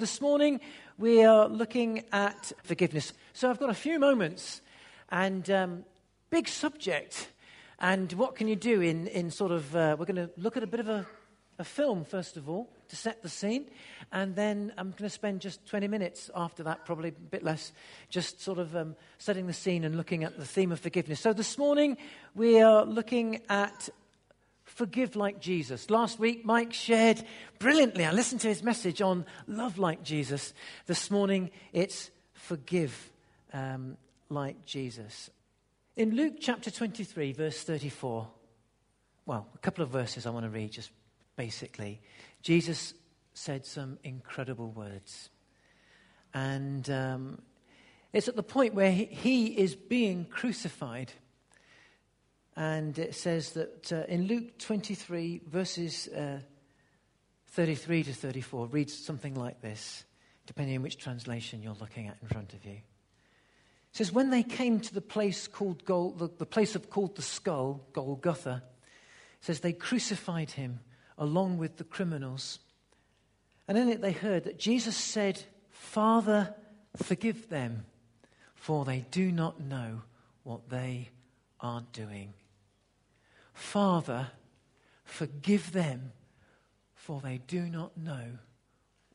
This morning we are looking at forgiveness. So I've got a few moments and um, big subject. And what can you do in, in sort of, uh, we're going to look at a bit of a, a film first of all to set the scene. And then I'm going to spend just 20 minutes after that, probably a bit less, just sort of um, setting the scene and looking at the theme of forgiveness. So this morning we are looking at forgive like Jesus. Last week, Mike shared brilliantly. I listened to his message on love like Jesus. This morning, it's forgive um, like Jesus. In Luke chapter 23, verse 34, well, a couple of verses I want to read just basically. Jesus said some incredible words. And um, it's at the point where he, he is being crucified. And it says that uh, in Luke 23, verses uh, 33 to 34, reads something like this, depending on which translation you're looking at in front of you. It says, When they came to the place called Gol- the, the place of called the skull, Golgotha, it says they crucified him along with the criminals. And in it they heard that Jesus said, Father, forgive them, for they do not know what they are doing. Father, forgive them, for they do not know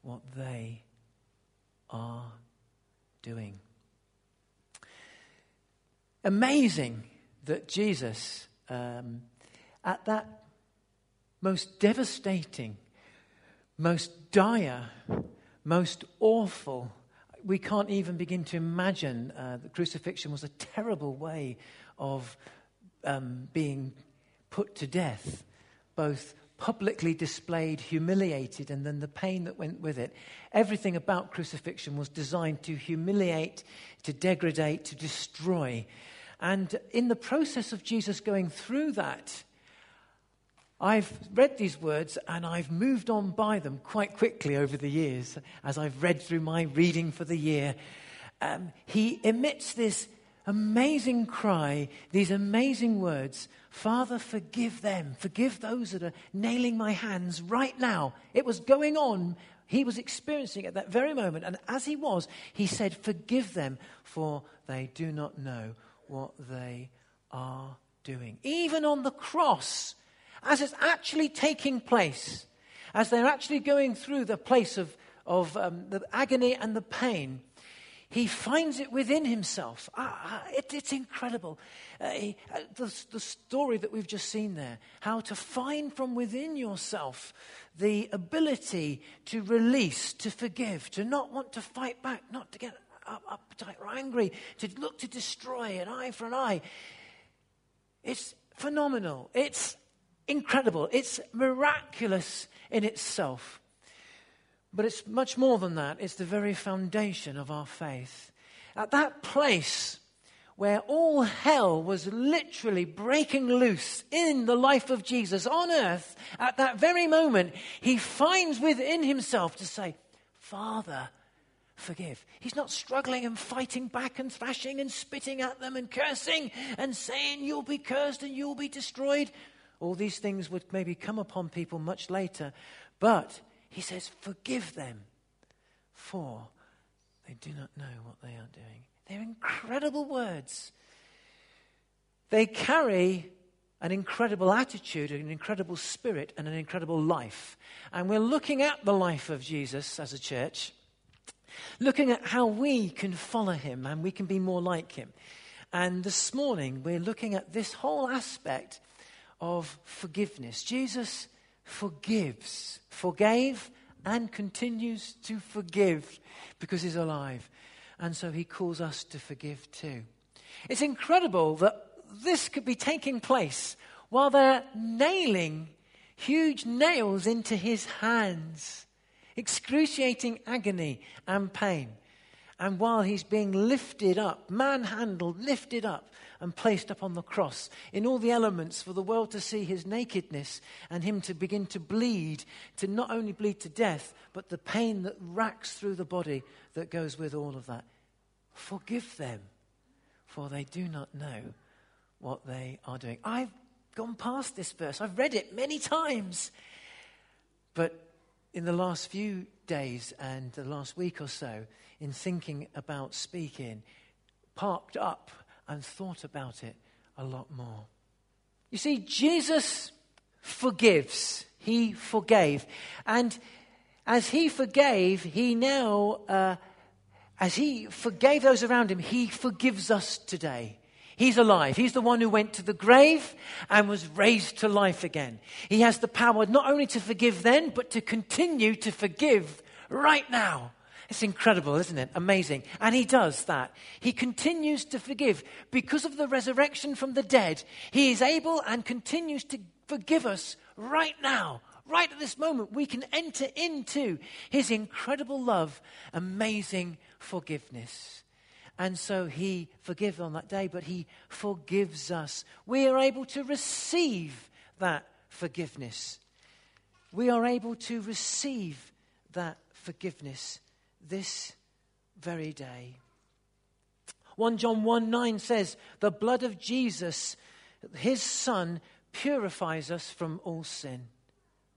what they are doing. Amazing that Jesus, um, at that most devastating, most dire, most awful, we can't even begin to imagine uh, the crucifixion was a terrible way of um, being put to death, both publicly displayed, humiliated, and then the pain that went with it. Everything about crucifixion was designed to humiliate, to degrade, to destroy. And in the process of Jesus going through that, I've read these words and I've moved on by them quite quickly over the years as I've read through my reading for the year. Um, he emits this amazing cry, these amazing words Father, forgive them. Forgive those that are nailing my hands right now. It was going on. He was experiencing at that very moment. And as he was, he said, Forgive them, for they do not know what they are doing. Even on the cross, as it's actually taking place, as they're actually going through the place of, of um, the agony and the pain, he finds it within himself. Ah, ah, it, it's incredible. Uh, he, uh, the, the story that we've just seen there, how to find from within yourself the ability to release, to forgive, to not want to fight back, not to get up, uptight or angry, to look to destroy an eye for an eye. It's phenomenal. It's incredible. It's miraculous in itself. But it's much more than that. It's the very foundation of our faith. At that place where all hell was literally breaking loose in the life of Jesus on earth, at that very moment, he finds within himself to say, Father, forgive. He's not struggling and fighting back and thrashing and spitting at them and cursing and saying, You'll be cursed and you'll be destroyed. All these things would maybe come upon people much later. But he says, Forgive them, for they do not know what they are doing. They're incredible words. They carry an incredible attitude, an incredible spirit, and an incredible life. And we're looking at the life of Jesus as a church, looking at how we can follow him and we can be more like him. And this morning, we're looking at this whole aspect of forgiveness. Jesus forgives, forgave, and continues to forgive because he's alive. And so he calls us to forgive too. It's incredible that this could be taking place while they're nailing huge nails into his hands, excruciating agony and pain. And while he's being lifted up, manhandled, lifted up, and placed up on the cross in all the elements for the world to see his nakedness and him to begin to bleed, to not only bleed to death, but the pain that racks through the body that goes with all of that. Forgive them, for they do not know what they are doing. I've gone past this verse, I've read it many times, but in the last few days and the last week or so, in thinking about speaking, parked up and thought about it a lot more. You see, Jesus forgives. He forgave. And as he forgave, he now, uh, as he forgave those around him, he forgives us today. He's alive. He's the one who went to the grave and was raised to life again. He has the power not only to forgive then, but to continue to forgive right now. It's incredible, isn't it? Amazing. And he does that. He continues to forgive. Because of the resurrection from the dead, he is able and continues to forgive us right now. Right at this moment, we can enter into his incredible love, amazing forgiveness. And so he forgives on that day, but he forgives us. We are able to receive that forgiveness. We are able to receive that forgiveness this very day. 1 John 1 9 says, The blood of Jesus, his son, purifies us from all sin.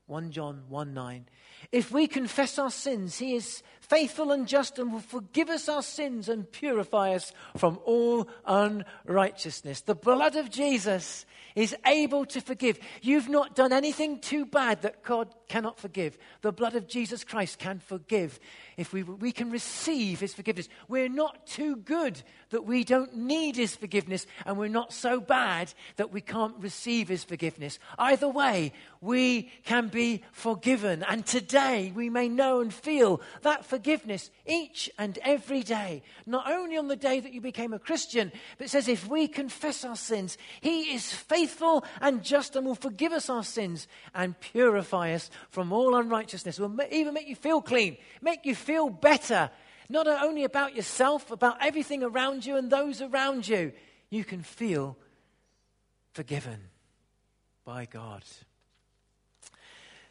1 John 1 9. If we confess our sins, he is faithful and just and will forgive us our sins and purify us from all unrighteousness. The blood of Jesus is able to forgive. You've not done anything too bad that God cannot forgive. The blood of Jesus Christ can forgive. If we, we can receive his forgiveness, we're not too good that we don't need his forgiveness, and we're not so bad that we can't receive his forgiveness. Either way, we can be forgiven. And today we may know and feel that forgiveness each and every day. Not only on the day that you became a Christian, but it says if we confess our sins, he is faithful and just and will forgive us our sins and purify us from all unrighteousness. Will even make you feel clean, make you feel better. Not only about yourself, about everything around you and those around you. You can feel forgiven by God.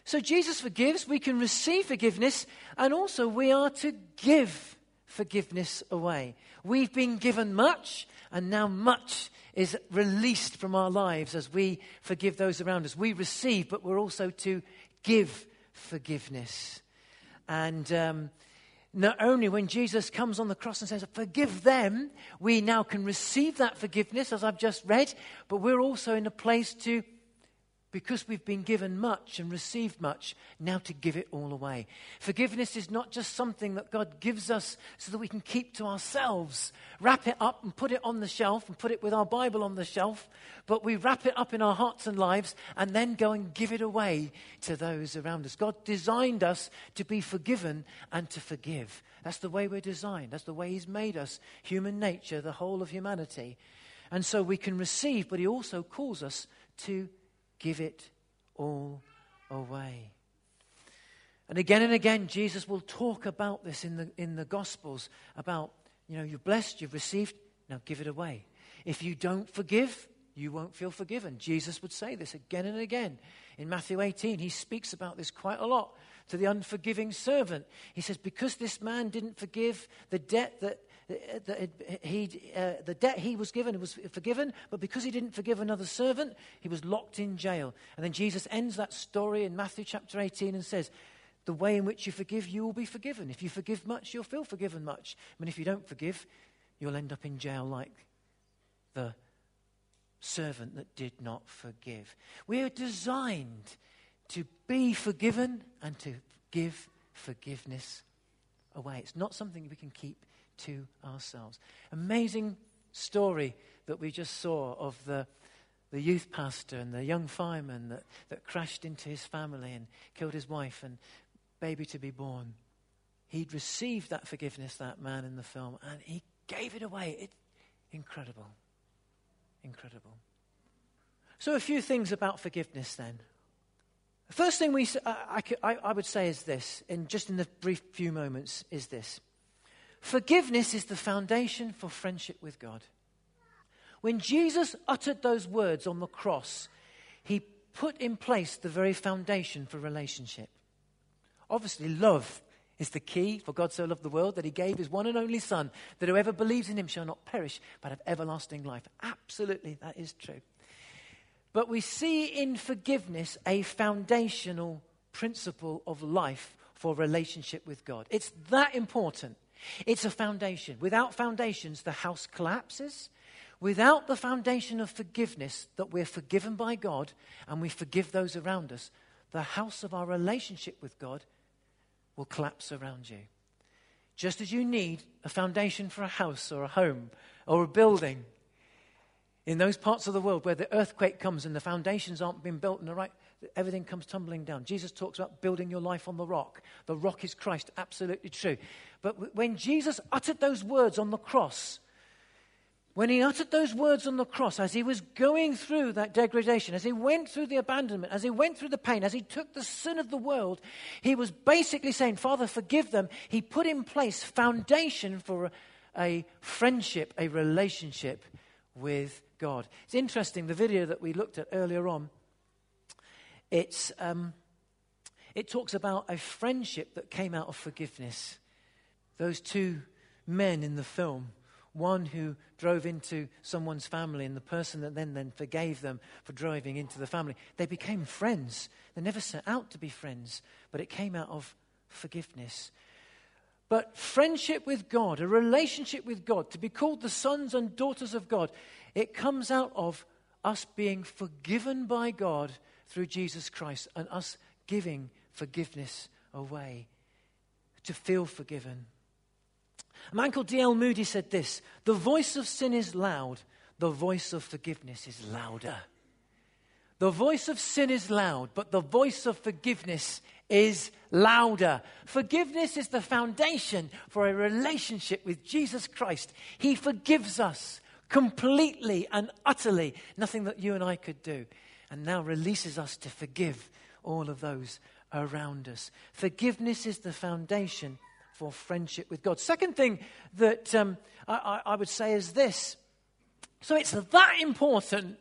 So Jesus forgives, we can receive forgiveness, and also we are to give forgiveness away. We've been given much, and now much is released from our lives as we forgive those around us. We receive, but we're also to give forgiveness. And um, not only when Jesus comes on the cross and says, Forgive them, we now can receive that forgiveness, as I've just read, but we're also in a place to because we've been given much and received much, now to give it all away. Forgiveness is not just something that God gives us so that we can keep to ourselves, wrap it up and put it on the shelf and put it with our Bible on the shelf, but we wrap it up in our hearts and lives and then go and give it away to those around us. God designed us to be forgiven and to forgive. That's the way we're designed, that's the way He's made us, human nature, the whole of humanity. And so we can receive, but He also calls us to give it all away. And again and again, Jesus will talk about this in the, in the Gospels about, you know, you're blessed, you've received, now give it away. If you don't forgive, you won't feel forgiven. Jesus would say this again and again. In Matthew 18, he speaks about this quite a lot to the unforgiving servant. He says, Because this man didn't forgive the debt that he, uh, the debt he was given was forgiven, but because he didn't forgive another servant, he was locked in jail. And then Jesus ends that story in Matthew chapter 18 and says, The way in which you forgive, you will be forgiven. If you forgive much, you'll feel forgiven much. Mean, if you don't forgive, you'll end up in jail like the servant that did not forgive. We are designed to be forgiven and to give forgiveness away. It's not something we can keep to ourselves. Amazing story that we just saw of the, the youth pastor and the young fireman that, that crashed into his family and killed his wife and baby to be born. He'd received that forgiveness, that man in the film, and he gave it away. It, incredible. Incredible. So, a few things about forgiveness then. The first thing we, I, I, I would say is this, in just in the brief few moments, is this. Forgiveness is the foundation for friendship with God. When Jesus uttered those words on the cross, he put in place the very foundation for relationship. Obviously, love is the key, for God so loved the world that he gave his one and only Son, that whoever believes in him shall not perish, but have everlasting life. Absolutely, that is true. But we see in forgiveness a foundational principle of life for relationship with God. It's that important. It's a foundation. Without foundations, the house collapses. Without the foundation of forgiveness, that we're forgiven by God and we forgive those around us, the house of our relationship with God will collapse around you. Just as you need a foundation for a house or a home or a building, in those parts of the world where the earthquake comes and the foundations aren't being built in the right, everything comes tumbling down. Jesus talks about building your life on the rock. The rock is Christ, absolutely true. But when Jesus uttered those words on the cross, when he uttered those words on the cross, as he was going through that degradation, as he went through the abandonment, as he went through the pain, as he took the sin of the world, he was basically saying, Father, forgive them. He put in place foundation for a friendship, a relationship with God. It's interesting, the video that we looked at earlier on, it's, um, it talks about a friendship that came out of forgiveness. Those two men in the film one who drove into someone's family and the person that then, then forgave them for driving into the family. They became friends. They never set out to be friends, but it came out of forgiveness. But friendship with God, a relationship with God, to be called the sons and daughters of God, it comes out of us being forgiven by God through Jesus Christ and us giving forgiveness away, to feel forgiven. A man called D.L. Moody said this The voice of sin is loud, the voice of forgiveness is louder. The voice of sin is loud, but the voice of forgiveness is louder. Forgiveness is the foundation for a relationship with Jesus Christ. He forgives us completely and utterly, nothing that you and I could do, and now releases us to forgive all of those around us. Forgiveness is the foundation for friendship with God. Second thing that um, I, I would say is this. So it's that important.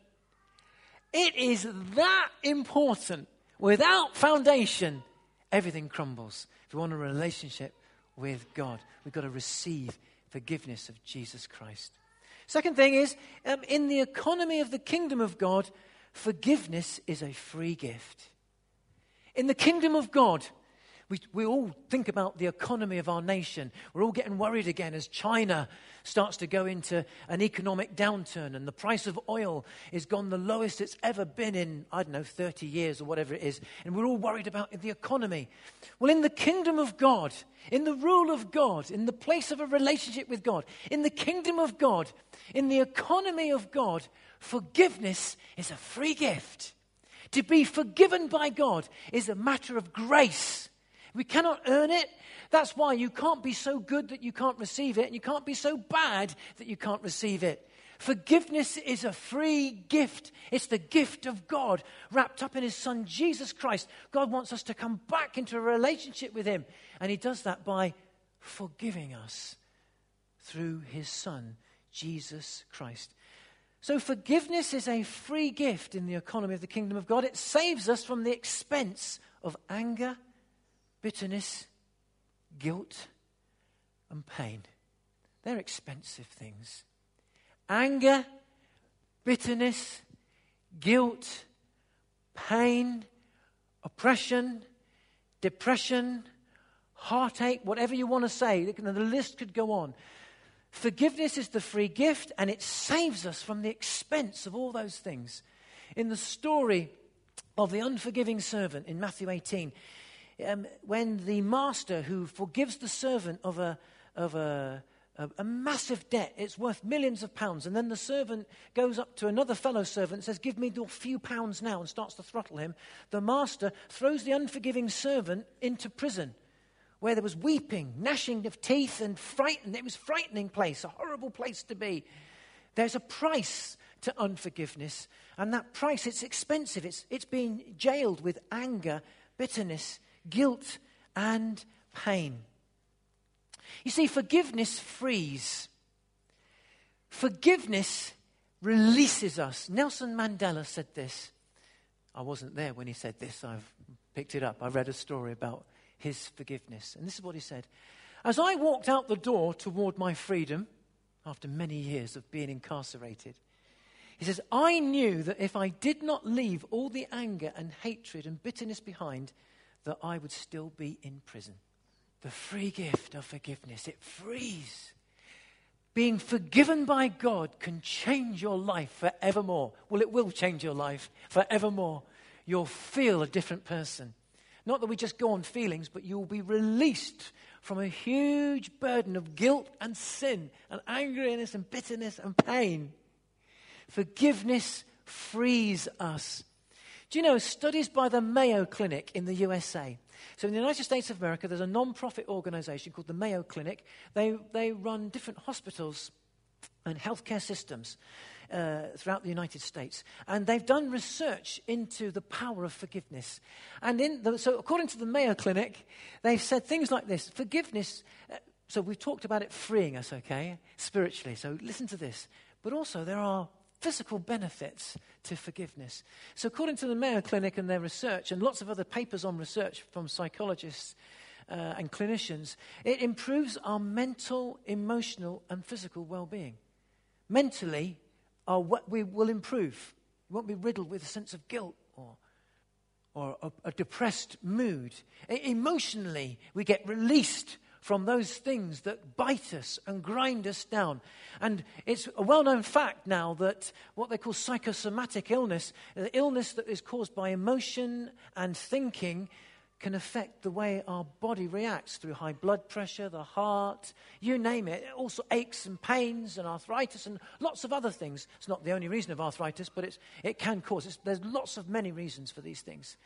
It is that important. Without foundation, everything crumbles. If we want a relationship with God, we've got to receive forgiveness of Jesus Christ. Second thing is, um, in the economy of the kingdom of God, forgiveness is a free gift. In the kingdom of God, we, we all think about the economy of our nation. We're all getting worried again as China starts to go into an economic downturn and the price of oil is gone the lowest it's ever been in, I don't know, 30 years or whatever it is. And we're all worried about the economy. Well, in the kingdom of God, in the rule of God, in the place of a relationship with God, in the kingdom of God, in the economy of God, forgiveness is a free gift. To be forgiven by God is a matter of grace. We cannot earn it. That's why you can't be so good that you can't receive it, and you can't be so bad that you can't receive it. Forgiveness is a free gift. It's the gift of God wrapped up in His Son, Jesus Christ. God wants us to come back into a relationship with Him, and He does that by forgiving us through His Son, Jesus Christ. So, forgiveness is a free gift in the economy of the kingdom of God. It saves us from the expense of anger bitterness, guilt, and pain. They're expensive things. Anger, bitterness, guilt, pain, oppression, depression, heartache, whatever you want to say, the list could go on. Forgiveness is the free gift and it saves us from the expense of all those things. In the story of the unforgiving servant in Matthew 18, um, when the master who forgives the servant of a, of a, a, massive debt, it's worth millions of pounds, and then the servant goes up to another fellow servant and says, Give me a few pounds now, and starts to throttle him, the master throws the unforgiving servant into prison. Where there was weeping, gnashing of teeth, and frightened. It was a frightening place, a horrible place to be. There's a price to unforgiveness, and that price, it's expensive. It's, it's being jailed with anger, bitterness, guilt, and pain. You see, forgiveness frees. Forgiveness releases us. Nelson Mandela said this. I wasn't there when he said this. I've picked it up. I read a story about his forgiveness. And this is what he said As I walked out the door toward my freedom, after many years of being incarcerated, he says, I knew that if I did not leave all the anger and hatred and bitterness behind, that I would still be in prison. The free gift of forgiveness, it frees. Being forgiven by God can change your life forevermore. Well, it will change your life forevermore. You'll feel a different person. Not that we just go on feelings, but you will be released from a huge burden of guilt and sin and angriness and bitterness and pain. Forgiveness frees us. Do you know, studies by the Mayo Clinic in the USA. So, in the United States of America, there's a non profit organization called the Mayo Clinic. They, they run different hospitals and healthcare systems uh, throughout the United States. And they've done research into the power of forgiveness. And in the, so, according to the Mayo Clinic, they've said things like this forgiveness. Uh, so, we've talked about it freeing us, okay, spiritually. So, listen to this. But also, there are physical benefits to forgiveness. So, according to the Mayo Clinic and their research, and lots of other papers on research from psychologists uh, and clinicians, it improves our mental, emotional, and physical well being. Mentally, our, we will improve. We won't be riddled with a sense of guilt or, or a, a depressed mood. emotionally, we get released from those things that bite us and grind us down. And it's a well known fact now that what they call psychosomatic illness, the illness that is caused by emotion and thinking, can affect the way our body reacts through high blood pressure, the heart, you name it. Also, aches and pains and arthritis and lots of other things. It's not the only reason of arthritis, but it can cause. It's, there's lots of many reasons for these things.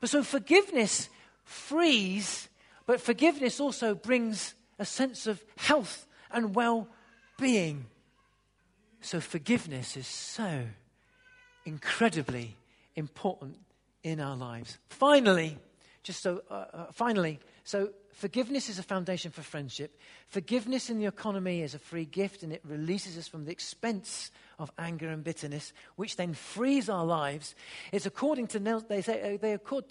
But so forgiveness frees but forgiveness also brings a sense of health and well being. So, forgiveness is so incredibly important in our lives. Finally, just so, uh, uh, finally, so forgiveness is a foundation for friendship. Forgiveness in the economy is a free gift and it releases us from the expense of anger and bitterness, which then frees our lives. It's according to, Nel- they say, uh, they accord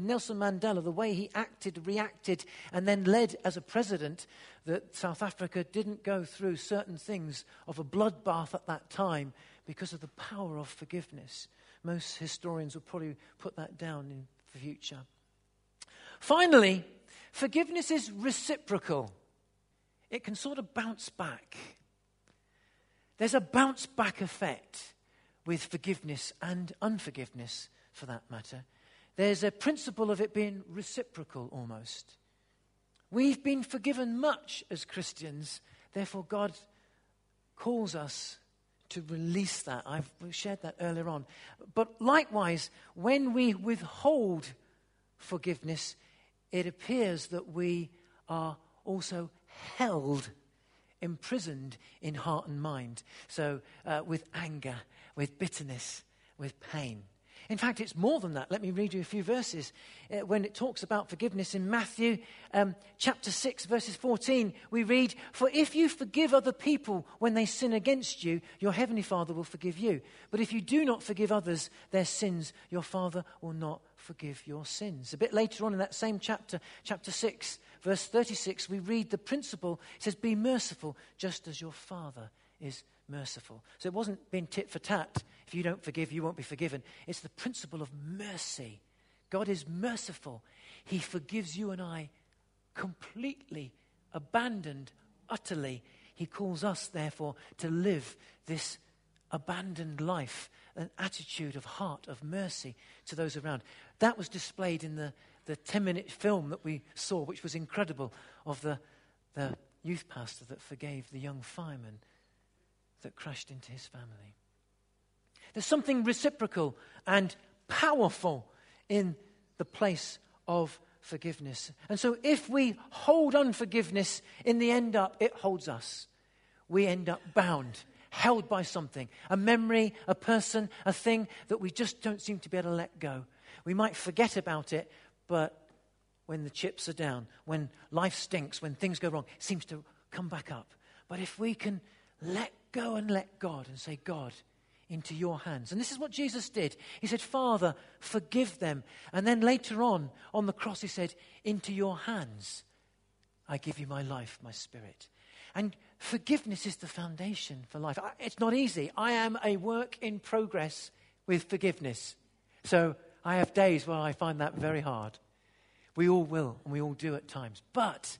Nelson Mandela, the way he acted, reacted, and then led as a president, that South Africa didn't go through certain things of a bloodbath at that time because of the power of forgiveness. Most historians will probably put that down in the future. Finally, forgiveness is reciprocal. It can sort of bounce back. There's a bounce back effect with forgiveness and unforgiveness, for that matter. There's a principle of it being reciprocal almost. We've been forgiven much as Christians, therefore, God calls us to release that. I've shared that earlier on. But likewise, when we withhold forgiveness, it appears that we are also held imprisoned in heart and mind. So, uh, with anger, with bitterness, with pain. In fact, it's more than that. Let me read you a few verses. Uh, when it talks about forgiveness in Matthew um, chapter 6, verses 14, we read, For if you forgive other people when they sin against you, your heavenly Father will forgive you. But if you do not forgive others their sins, your Father will not forgive your sins. A bit later on in that same chapter, chapter 6, verse 36, we read the principle. It says, Be merciful just as your Father is merciful. So it wasn't being tit for tat. If you don't forgive, you won't be forgiven. It's the principle of mercy. God is merciful. He forgives you and I completely, abandoned, utterly. He calls us, therefore, to live this abandoned life, an attitude of heart, of mercy to those around. That was displayed in the, the 10 minute film that we saw, which was incredible, of the, the youth pastor that forgave the young fireman that crashed into his family. There's something reciprocal and powerful in the place of forgiveness. And so, if we hold unforgiveness, in the end up, it holds us. We end up bound, held by something a memory, a person, a thing that we just don't seem to be able to let go. We might forget about it, but when the chips are down, when life stinks, when things go wrong, it seems to come back up. But if we can let go and let God and say, God, into your hands. And this is what Jesus did. He said, Father, forgive them. And then later on, on the cross, he said, Into your hands I give you my life, my spirit. And forgiveness is the foundation for life. It's not easy. I am a work in progress with forgiveness. So I have days where I find that very hard. We all will, and we all do at times. But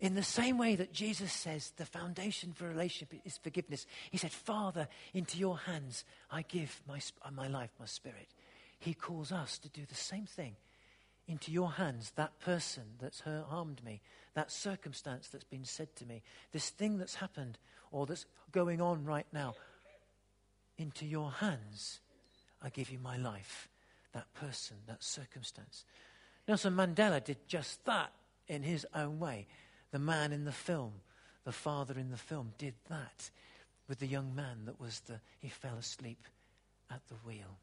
in the same way that Jesus says the foundation for relationship is forgiveness, he said, Father, into your hands I give my, my life, my spirit. He calls us to do the same thing. Into your hands, that person that's harmed me, that circumstance that's been said to me, this thing that's happened or that's going on right now. Into your hands, I give you my life, that person, that circumstance. Nelson Mandela did just that in his own way. The man in the film, the father in the film, did that with the young man that was the, he fell asleep at the wheel.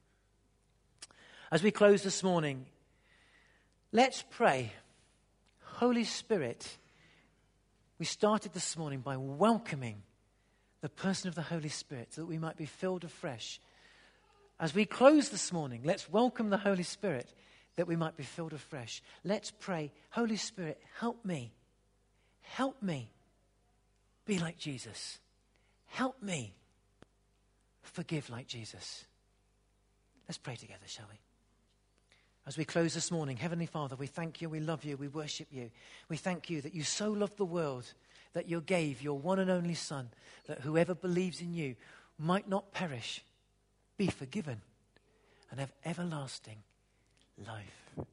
As we close this morning, let's pray. Holy Spirit, we started this morning by welcoming the person of the Holy Spirit so that we might be filled afresh. As we close this morning, let's welcome the Holy Spirit that we might be filled afresh. Let's pray, Holy Spirit, help me. Help me be like Jesus. Help me forgive like Jesus. Let's pray together, shall we? As we close this morning, Heavenly Father, we thank you, we love you, we worship you. We thank you that you so loved the world that you gave your one and only Son, that whoever believes in you might not perish, be forgiven, and have everlasting life.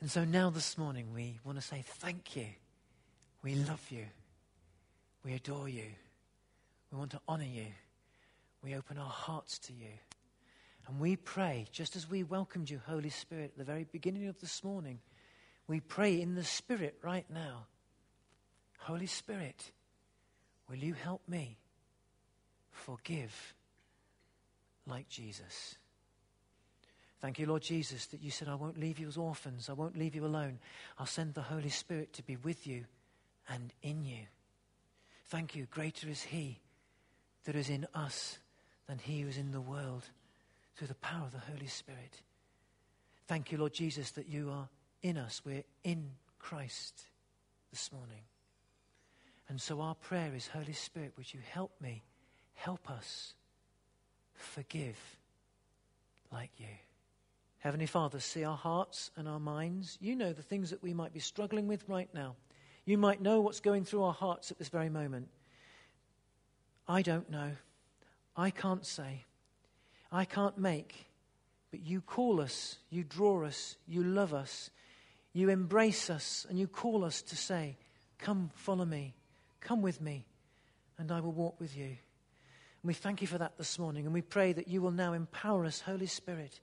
And so now this morning, we want to say thank you. We love you. We adore you. We want to honor you. We open our hearts to you. And we pray, just as we welcomed you, Holy Spirit, at the very beginning of this morning, we pray in the Spirit right now. Holy Spirit, will you help me forgive like Jesus? Thank you, Lord Jesus, that you said, I won't leave you as orphans. I won't leave you alone. I'll send the Holy Spirit to be with you and in you. Thank you. Greater is He that is in us than He who is in the world through the power of the Holy Spirit. Thank you, Lord Jesus, that you are in us. We're in Christ this morning. And so our prayer is Holy Spirit, would you help me, help us forgive like you? Heavenly Father, see our hearts and our minds. You know the things that we might be struggling with right now. You might know what's going through our hearts at this very moment. I don't know. I can't say. I can't make, but you call us, you draw us, you love us, you embrace us, and you call us to say, Come, follow me, come with me, and I will walk with you. And we thank you for that this morning, and we pray that you will now empower us, Holy Spirit.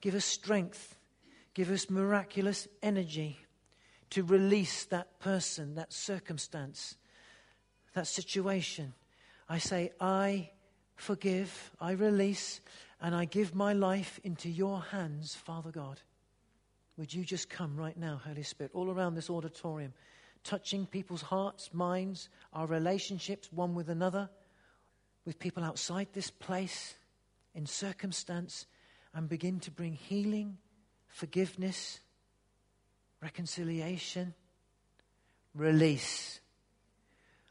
Give us strength, give us miraculous energy to release that person, that circumstance, that situation. I say, I forgive, I release, and I give my life into your hands, Father God. Would you just come right now, Holy Spirit, all around this auditorium, touching people's hearts, minds, our relationships one with another, with people outside this place, in circumstance, and begin to bring healing, forgiveness, reconciliation, release.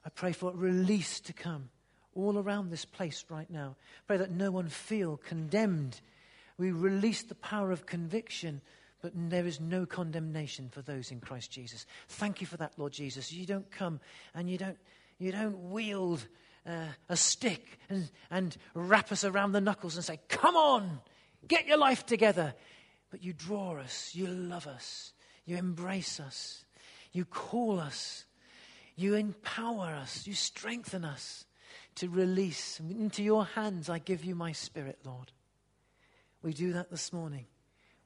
I pray for release to come all around this place right now. Pray that no one feel condemned. We release the power of conviction, but there is no condemnation for those in Christ Jesus. Thank you for that, Lord Jesus. You don't come and you don't, you don't wield uh, a stick and, and wrap us around the knuckles and say, Come on, get your life together. But you draw us, you love us, you embrace us, you call us, you empower us, you strengthen us to release. Into your hands I give you my spirit, Lord. We do that this morning.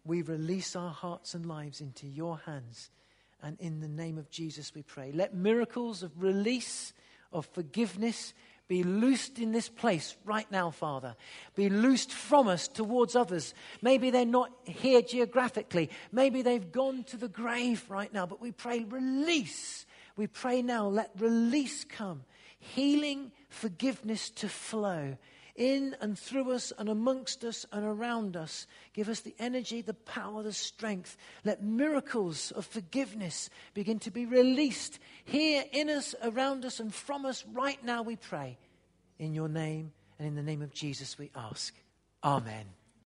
We release our hearts and lives into your hands. And in the name of Jesus we pray. Let miracles of release, of forgiveness, be loosed in this place right now, Father. Be loosed from us towards others. Maybe they're not here geographically. Maybe they've gone to the grave right now. But we pray release. We pray now, let release come. Healing forgiveness to flow in and through us and amongst us and around us. Give us the energy, the power, the strength. Let miracles of forgiveness begin to be released here in us, around us, and from us right now, we pray. In your name and in the name of Jesus, we ask. Amen.